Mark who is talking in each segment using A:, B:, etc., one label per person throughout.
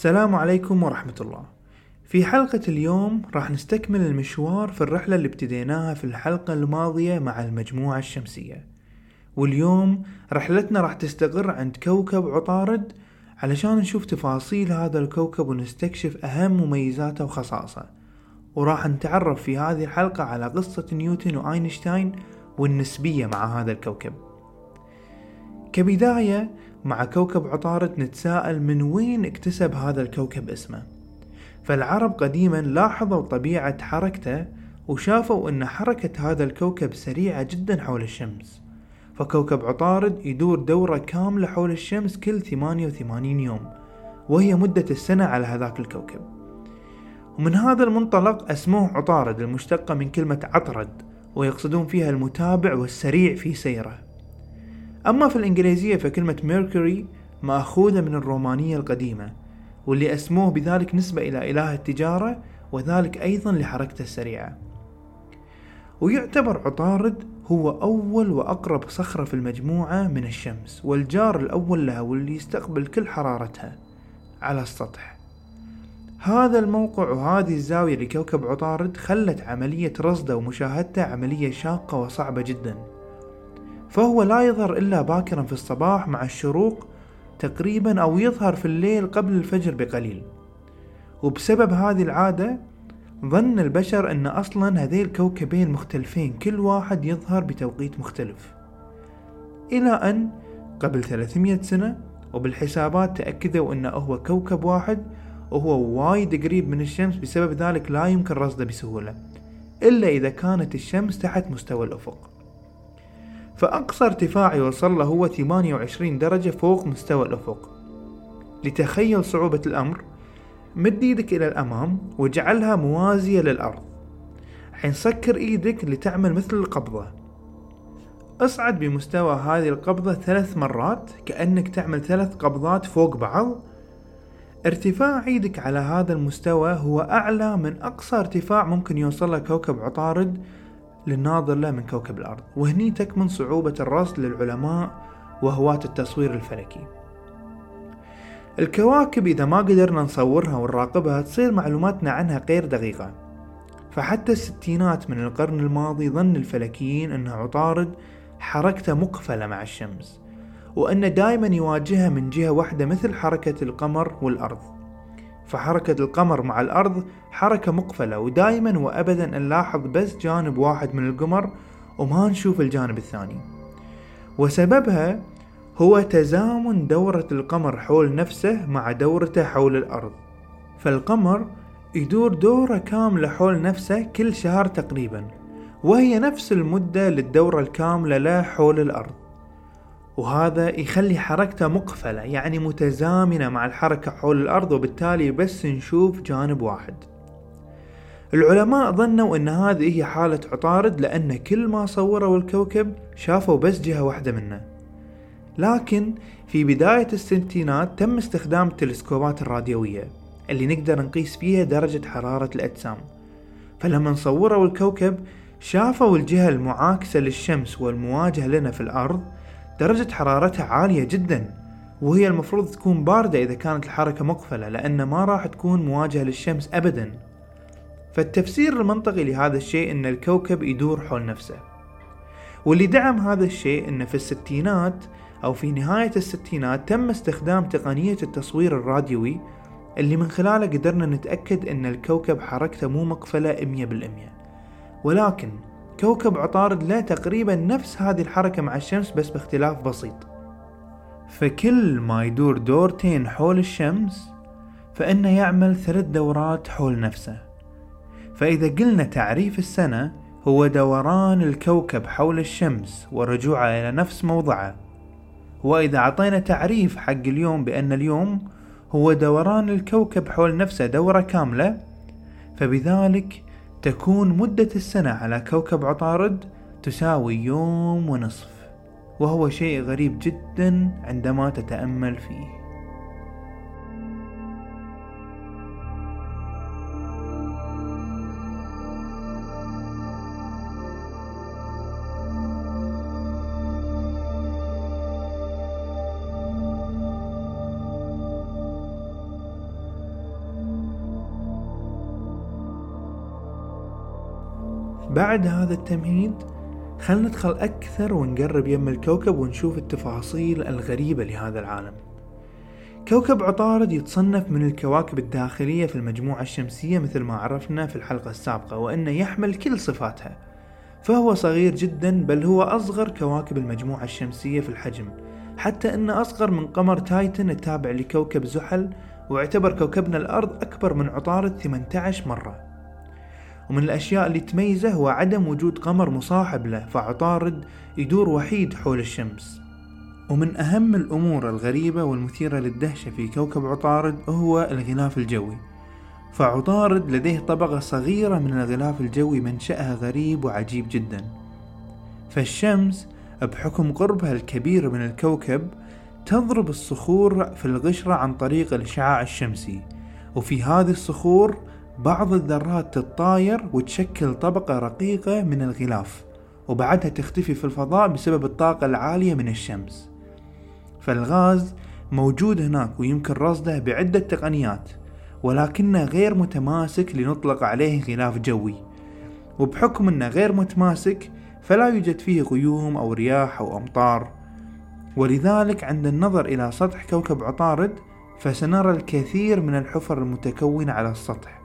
A: السلام عليكم ورحمة الله. في حلقة اليوم راح نستكمل المشوار في الرحلة اللي ابتديناها في الحلقة الماضية مع المجموعة الشمسية. واليوم رحلتنا راح تستقر عند كوكب عطارد علشان نشوف تفاصيل هذا الكوكب ونستكشف أهم مميزاته وخصائصه. وراح نتعرف في هذه الحلقة على قصة نيوتن وأينشتاين والنسبية مع هذا الكوكب. كبداية مع كوكب عطارد نتساءل من وين اكتسب هذا الكوكب اسمه. فالعرب قديما لاحظوا طبيعة حركته وشافوا أن حركة هذا الكوكب سريعة جدا حول الشمس. فكوكب عطارد يدور دورة كاملة حول الشمس كل 88 يوم وهي مدة السنة على هذاك الكوكب. ومن هذا المنطلق اسموه عطارد المشتقة من كلمة عطرد ويقصدون فيها المتابع والسريع في سيره. أما في الإنجليزية فكلمة ميركوري مأخوذة من الرومانية القديمة واللي أسموه بذلك نسبة إلى إله التجارة وذلك أيضا لحركته السريعة. ويعتبر عطارد هو أول وأقرب صخرة في المجموعة من الشمس والجار الأول لها واللي يستقبل كل حرارتها على السطح. هذا الموقع وهذه الزاوية لكوكب عطارد خلت عملية رصده ومشاهدته عملية شاقة وصعبة جدا. فهو لا يظهر إلا باكرا في الصباح مع الشروق تقريبا أو يظهر في الليل قبل الفجر بقليل. وبسبب هذه العادة ظن البشر أن أصلا هذيل الكوكبين مختلفين كل واحد يظهر بتوقيت مختلف. إلى أن قبل 300 سنة وبالحسابات تأكدوا أنه هو كوكب واحد وهو وايد قريب من الشمس بسبب ذلك لا يمكن رصده بسهولة إلا إذا كانت الشمس تحت مستوى الأفق. فأقصى ارتفاع يوصل له هو 28 درجة فوق مستوى الأفق. لتخيل صعوبة الأمر مد إيدك إلى الأمام واجعلها موازية للأرض. حين سكر إيدك لتعمل مثل القبضة. أصعد بمستوى هذه القبضة ثلاث مرات كأنك تعمل ثلاث قبضات فوق بعض. ارتفاع إيدك على هذا المستوى هو أعلى من أقصى ارتفاع ممكن يوصل له كوكب عطارد للناظر له من كوكب الأرض. وهني تكمن صعوبة الرصد للعلماء وهواة التصوير الفلكي. الكواكب إذا ما قدرنا نصورها ونراقبها تصير معلوماتنا عنها غير دقيقة. فحتى الستينات من القرن الماضي ظن الفلكيين أن عطارد حركته مقفلة مع الشمس وأن دائما يواجهها من جهة واحدة مثل حركة القمر والأرض. فحركة القمر مع الأرض حركة مقفلة ودائما وأبدا نلاحظ بس جانب واحد من القمر وما نشوف الجانب الثاني. وسببها هو تزامن دورة القمر حول نفسه مع دورته حول الأرض. فالقمر يدور دورة كاملة حول نفسه كل شهر تقريبا وهي نفس المدة للدورة الكاملة له حول الأرض. وهذا يخلي حركته مقفلة يعني متزامنة مع الحركة حول الأرض وبالتالي بس نشوف جانب واحد. العلماء ظنوا أن هذه هي حالة عطارد لأن كل ما صوروا الكوكب شافوا بس جهة واحدة منه. لكن في بداية الستينات تم استخدام التلسكوبات الراديوية اللي نقدر نقيس فيها درجة حرارة الأجسام. فلما صوروا الكوكب شافوا الجهة المعاكسة للشمس والمواجهة لنا في الأرض درجة حرارتها عالية جدا وهي المفروض تكون باردة إذا كانت الحركة مقفلة لأن ما راح تكون مواجهة للشمس أبدا. فالتفسير المنطقي لهذا الشيء أن الكوكب يدور حول نفسه. واللي دعم هذا الشيء أن في الستينات أو في نهاية الستينات تم استخدام تقنية التصوير الراديوي اللي من خلاله قدرنا نتأكد أن الكوكب حركته مو مقفلة 100% ولكن كوكب عطارد له تقريبا نفس هذه الحركة مع الشمس بس باختلاف بسيط. فكل ما يدور دورتين حول الشمس فإنه يعمل ثلاث دورات حول نفسه. فإذا قلنا تعريف السنة هو دوران الكوكب حول الشمس ورجوعه إلى نفس موضعه. وإذا أعطينا تعريف حق اليوم بأن اليوم هو دوران الكوكب حول نفسه دورة كاملة فبذلك تكون مدة السنة على كوكب عطارد تساوي يوم ونصف وهو شيء غريب جدا عندما تتأمل فيه. بعد هذا التمهيد خلنا ندخل أكثر ونقرب يم الكوكب ونشوف التفاصيل الغريبة لهذا العالم. كوكب عطارد يتصنف من الكواكب الداخلية في المجموعة الشمسية مثل ما عرفنا في الحلقة السابقة وأنه يحمل كل صفاتها. فهو صغير جدا بل هو أصغر كواكب المجموعة الشمسية في الحجم. حتى أنه أصغر من قمر تايتن التابع لكوكب زحل واعتبر كوكبنا الأرض أكبر من عطارد 18 مرة. ومن الأشياء اللي تميزه هو عدم وجود قمر مصاحب له فعطارد يدور وحيد حول الشمس. ومن أهم الأمور الغريبة والمثيرة للدهشة في كوكب عطارد هو الغلاف الجوي. فعطارد لديه طبقة صغيرة من الغلاف الجوي منشأها غريب وعجيب جدا. فالشمس بحكم قربها الكبير من الكوكب تضرب الصخور في القشرة عن طريق الإشعاع الشمسي. وفي هذه الصخور بعض الذرات تتطاير وتشكل طبقة رقيقة من الغلاف وبعدها تختفي في الفضاء بسبب الطاقة العالية من الشمس. فالغاز موجود هناك ويمكن رصده بعدة تقنيات ولكنه غير متماسك لنطلق عليه غلاف جوي. وبحكم إنه غير متماسك فلا يوجد فيه غيوم أو رياح أو أمطار. ولذلك عند النظر إلى سطح كوكب عطارد فسنرى الكثير من الحفر المتكونة على السطح.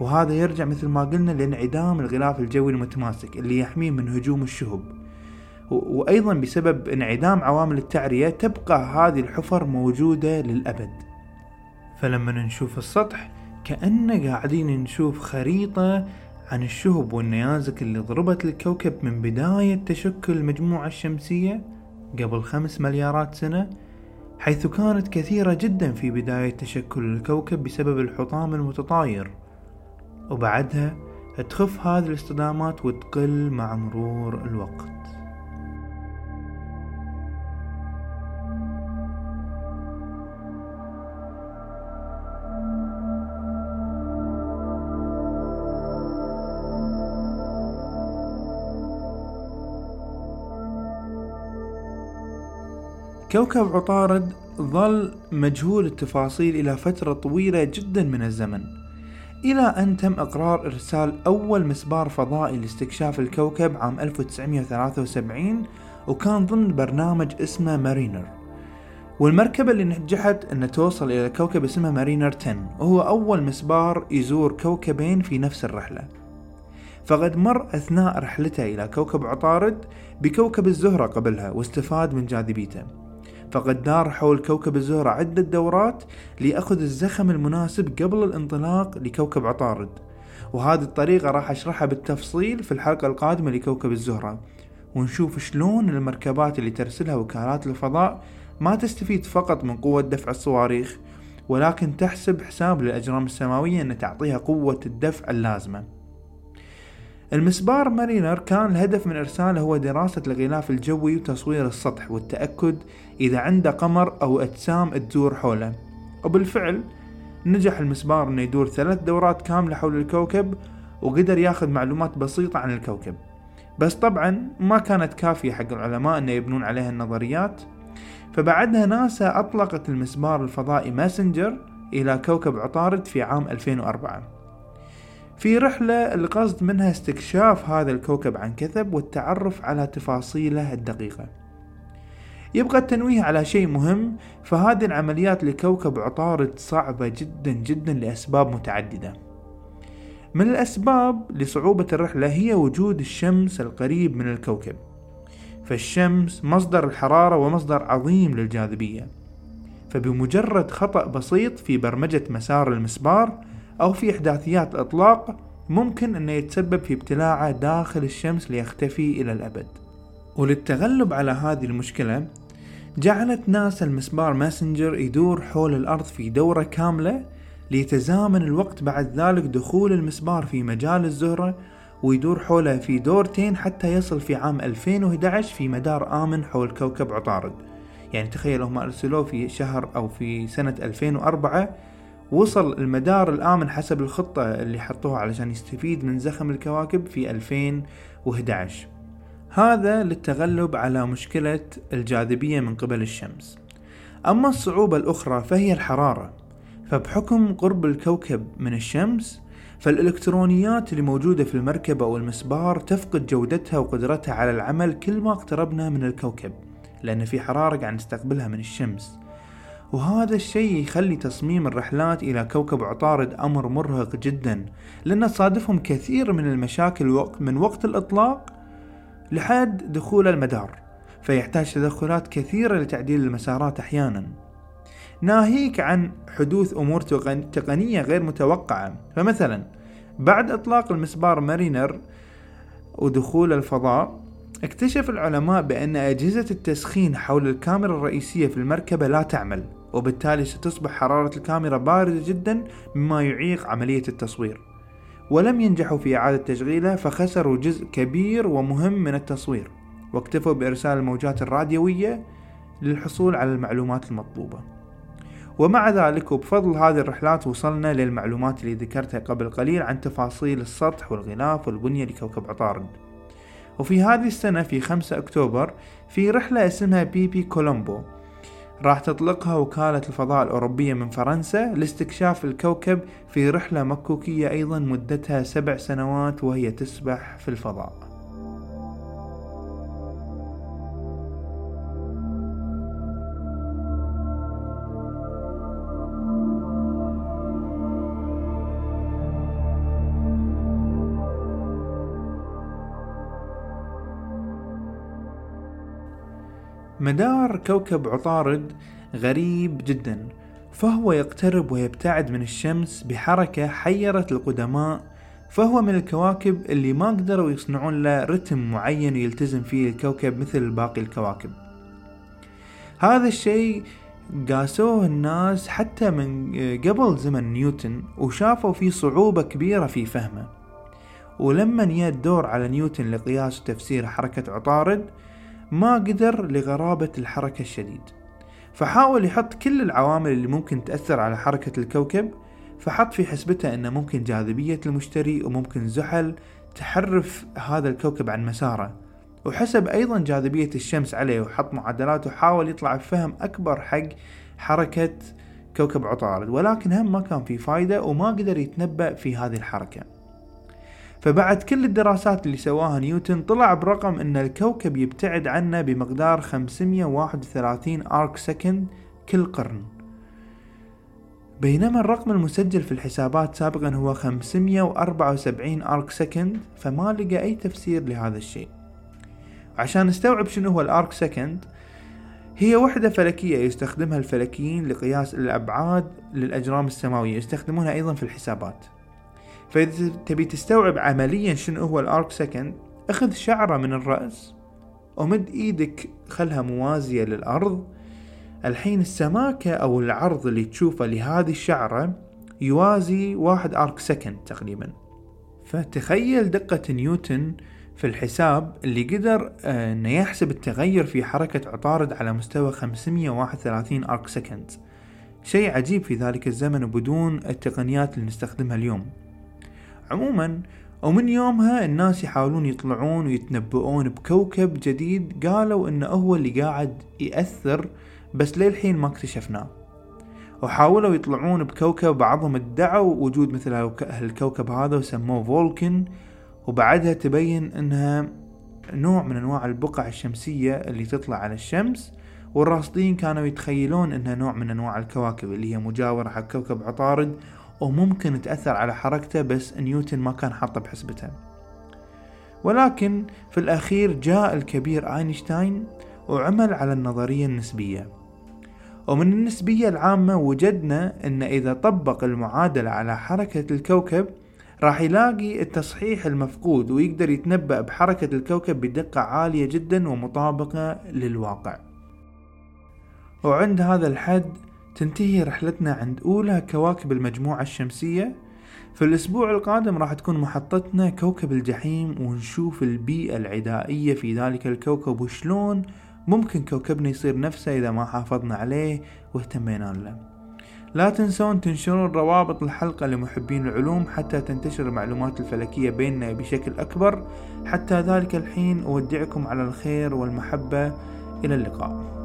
A: وهذا يرجع مثل ما قلنا لانعدام الغلاف الجوي المتماسك اللي يحميه من هجوم الشهب. وأيضا بسبب انعدام عوامل التعرية تبقى هذه الحفر موجودة للأبد. فلما نشوف السطح كأننا قاعدين نشوف خريطة عن الشهب والنيازك اللي ضربت الكوكب من بداية تشكل المجموعة الشمسية قبل خمس مليارات سنة حيث كانت كثيرة جدا في بداية تشكل الكوكب بسبب الحطام المتطاير. وبعدها تخف هذه الاصطدامات وتقل مع مرور الوقت. كوكب عطارد ظل مجهول التفاصيل إلى فترة طويلة جدا من الزمن. إلى أن تم إقرار إرسال أول مسبار فضائي لاستكشاف الكوكب عام 1973 وكان ضمن برنامج اسمه مارينر. والمركبة اللي نجحت أن توصل إلى كوكب اسمه مارينر 10 وهو أول مسبار يزور كوكبين في نفس الرحلة. فقد مر أثناء رحلته إلى كوكب عطارد بكوكب الزهرة قبلها واستفاد من جاذبيته. فقد دار حول كوكب الزهرة عدة دورات ليأخذ الزخم المناسب قبل الانطلاق لكوكب عطارد. وهذه الطريقة راح أشرحها بالتفصيل في الحلقة القادمة لكوكب الزهرة. ونشوف شلون المركبات اللي ترسلها وكالات الفضاء ما تستفيد فقط من قوة دفع الصواريخ ولكن تحسب حساب للأجرام السماوية أن تعطيها قوة الدفع اللازمة. المسبار مارينر كان الهدف من إرساله هو دراسة الغلاف الجوي وتصوير السطح والتأكد إذا عنده قمر أو أجسام تدور حوله. وبالفعل نجح المسبار أنه يدور ثلاث دورات كاملة حول الكوكب وقدر ياخذ معلومات بسيطة عن الكوكب. بس طبعا ما كانت كافية حق العلماء أنه يبنون عليها النظريات. فبعدها ناسا أطلقت المسبار الفضائي ماسنجر إلى كوكب عطارد في عام 2004 في رحلة القصد منها استكشاف هذا الكوكب عن كثب والتعرف على تفاصيله الدقيقة. يبقى التنويه على شيء مهم فهذه العمليات لكوكب عطارد صعبة جدا جدا لأسباب متعددة. من الأسباب لصعوبة الرحلة هي وجود الشمس القريب من الكوكب. فالشمس مصدر الحرارة ومصدر عظيم للجاذبية. فبمجرد خطأ بسيط في برمجة مسار المسبار أو في إحداثيات إطلاق ممكن أنه يتسبب في ابتلاعه داخل الشمس ليختفي إلى الأبد. وللتغلب على هذه المشكلة جعلت ناسا المسبار ماسنجر يدور حول الأرض في دورة كاملة ليتزامن الوقت بعد ذلك دخول المسبار في مجال الزهرة ويدور حوله في دورتين حتى يصل في عام 2011 في مدار آمن حول كوكب عطارد. يعني تخيل هم أرسلوه في شهر أو في سنة 2004 وصل المدار الآمن حسب الخطة اللي حطوها علشان يستفيد من زخم الكواكب في 2011 هذا للتغلب على مشكلة الجاذبية من قبل الشمس. أما الصعوبة الأخرى فهي الحرارة. فبحكم قرب الكوكب من الشمس فالإلكترونيات اللي موجودة في المركبة أو المسبار تفقد جودتها وقدرتها على العمل كل ما اقتربنا من الكوكب لأن في حرارة قاعد نستقبلها من الشمس. وهذا الشيء يخلي تصميم الرحلات إلى كوكب عطارد أمر مرهق جدا لأن تصادفهم كثير من المشاكل من وقت الإطلاق لحد دخول المدار فيحتاج تدخلات كثيرة لتعديل المسارات أحيانا. ناهيك عن حدوث أمور تقنية غير متوقعة فمثلا بعد إطلاق المسبار مارينر ودخول الفضاء اكتشف العلماء بأن أجهزة التسخين حول الكاميرا الرئيسية في المركبة لا تعمل. وبالتالي ستصبح حرارة الكاميرا باردة جدا مما يعيق عملية التصوير. ولم ينجحوا في إعادة تشغيله فخسروا جزء كبير ومهم من التصوير واكتفوا بإرسال الموجات الراديوية للحصول على المعلومات المطلوبة. ومع ذلك وبفضل هذه الرحلات وصلنا للمعلومات اللي ذكرتها قبل قليل عن تفاصيل السطح والغلاف والبنية لكوكب عطارد. وفي هذه السنة في 5 أكتوبر في رحلة اسمها بي بي كولومبو. راح تطلقها وكالة الفضاء الأوروبية من فرنسا لاستكشاف الكوكب في رحلة مكوكية أيضا مدتها سبع سنوات وهي تسبح في الفضاء. مدار كوكب عطارد غريب جدا فهو يقترب ويبتعد من الشمس بحركة حيرت القدماء فهو من الكواكب اللي ما قدروا يصنعون له رتم معين يلتزم فيه الكوكب مثل باقي الكواكب. هذا الشيء قاسوه الناس حتى من قبل زمن نيوتن وشافوا فيه صعوبة كبيرة في فهمه. ولما جاء الدور على نيوتن لقياس وتفسير حركة عطارد ما قدر لغرابة الحركة الشديد. فحاول يحط كل العوامل اللي ممكن تأثر على حركة الكوكب فحط في حسبته أنه ممكن جاذبية المشتري وممكن زحل تحرف هذا الكوكب عن مساره. وحسب أيضا جاذبية الشمس عليه وحط معادلات وحاول يطلع بفهم أكبر حق حركة كوكب عطارد. ولكن هم ما كان في فايدة وما قدر يتنبأ في هذه الحركة. فبعد كل الدراسات اللي سواها نيوتن طلع برقم إن الكوكب يبتعد عنا بمقدار 531 arc second كل قرن. بينما الرقم المسجل في الحسابات سابقا هو 574 arc second فما لقى أي تفسير لهذا الشيء. عشان نستوعب شنو هو ال arc second هي وحدة فلكية يستخدمها الفلكيين لقياس الأبعاد للأجرام السماوية يستخدمونها أيضا في الحسابات. فإذا تبي تستوعب عمليا شنو هو ال arc second أخذ شعرة من الرأس ومد إيدك خلها موازية للأرض. الحين السماكة أو العرض اللي تشوفه لهذه الشعرة يوازي واحد arc second تقريبا. فتخيل دقة نيوتن في الحساب اللي قدر آه، إنه يحسب التغير في حركة عطارد على مستوى 531 arc second. شيء عجيب في ذلك الزمن وبدون التقنيات اللي نستخدمها اليوم. عموما ومن يومها الناس يحاولون يطلعون ويتنبؤون بكوكب جديد قالوا إنه هو اللي قاعد يأثر بس للحين ما اكتشفناه. وحاولوا يطلعون بكوكب بعضهم ادعوا وجود مثل هالكوكب هذا وسموه فولكن وبعدها تبين إنها نوع من أنواع البقع الشمسية اللي تطلع على الشمس والراصدين كانوا يتخيلون إنها نوع من أنواع الكواكب اللي هي مجاورة حق كوكب عطارد وممكن تأثر على حركته بس نيوتن ما كان حاطه بحسبته. ولكن في الأخير جاء الكبير أينشتاين وعمل على النظرية النسبية. ومن النسبية العامة وجدنا أن إذا طبق المعادلة على حركة الكوكب راح يلاقي التصحيح المفقود ويقدر يتنبأ بحركة الكوكب بدقة عالية جدا ومطابقة للواقع. وعند هذا الحد تنتهي رحلتنا عند أولى كواكب المجموعة الشمسية. في الأسبوع القادم راح تكون محطتنا كوكب الجحيم ونشوف البيئة العدائية في ذلك الكوكب وشلون ممكن كوكبنا يصير نفسه إذا ما حافظنا عليه واهتمينا له. لا تنسون تنشرون روابط الحلقة لمحبين العلوم حتى تنتشر المعلومات الفلكية بيننا بشكل أكبر. حتى ذلك الحين أودعكم على الخير والمحبة. إلى اللقاء.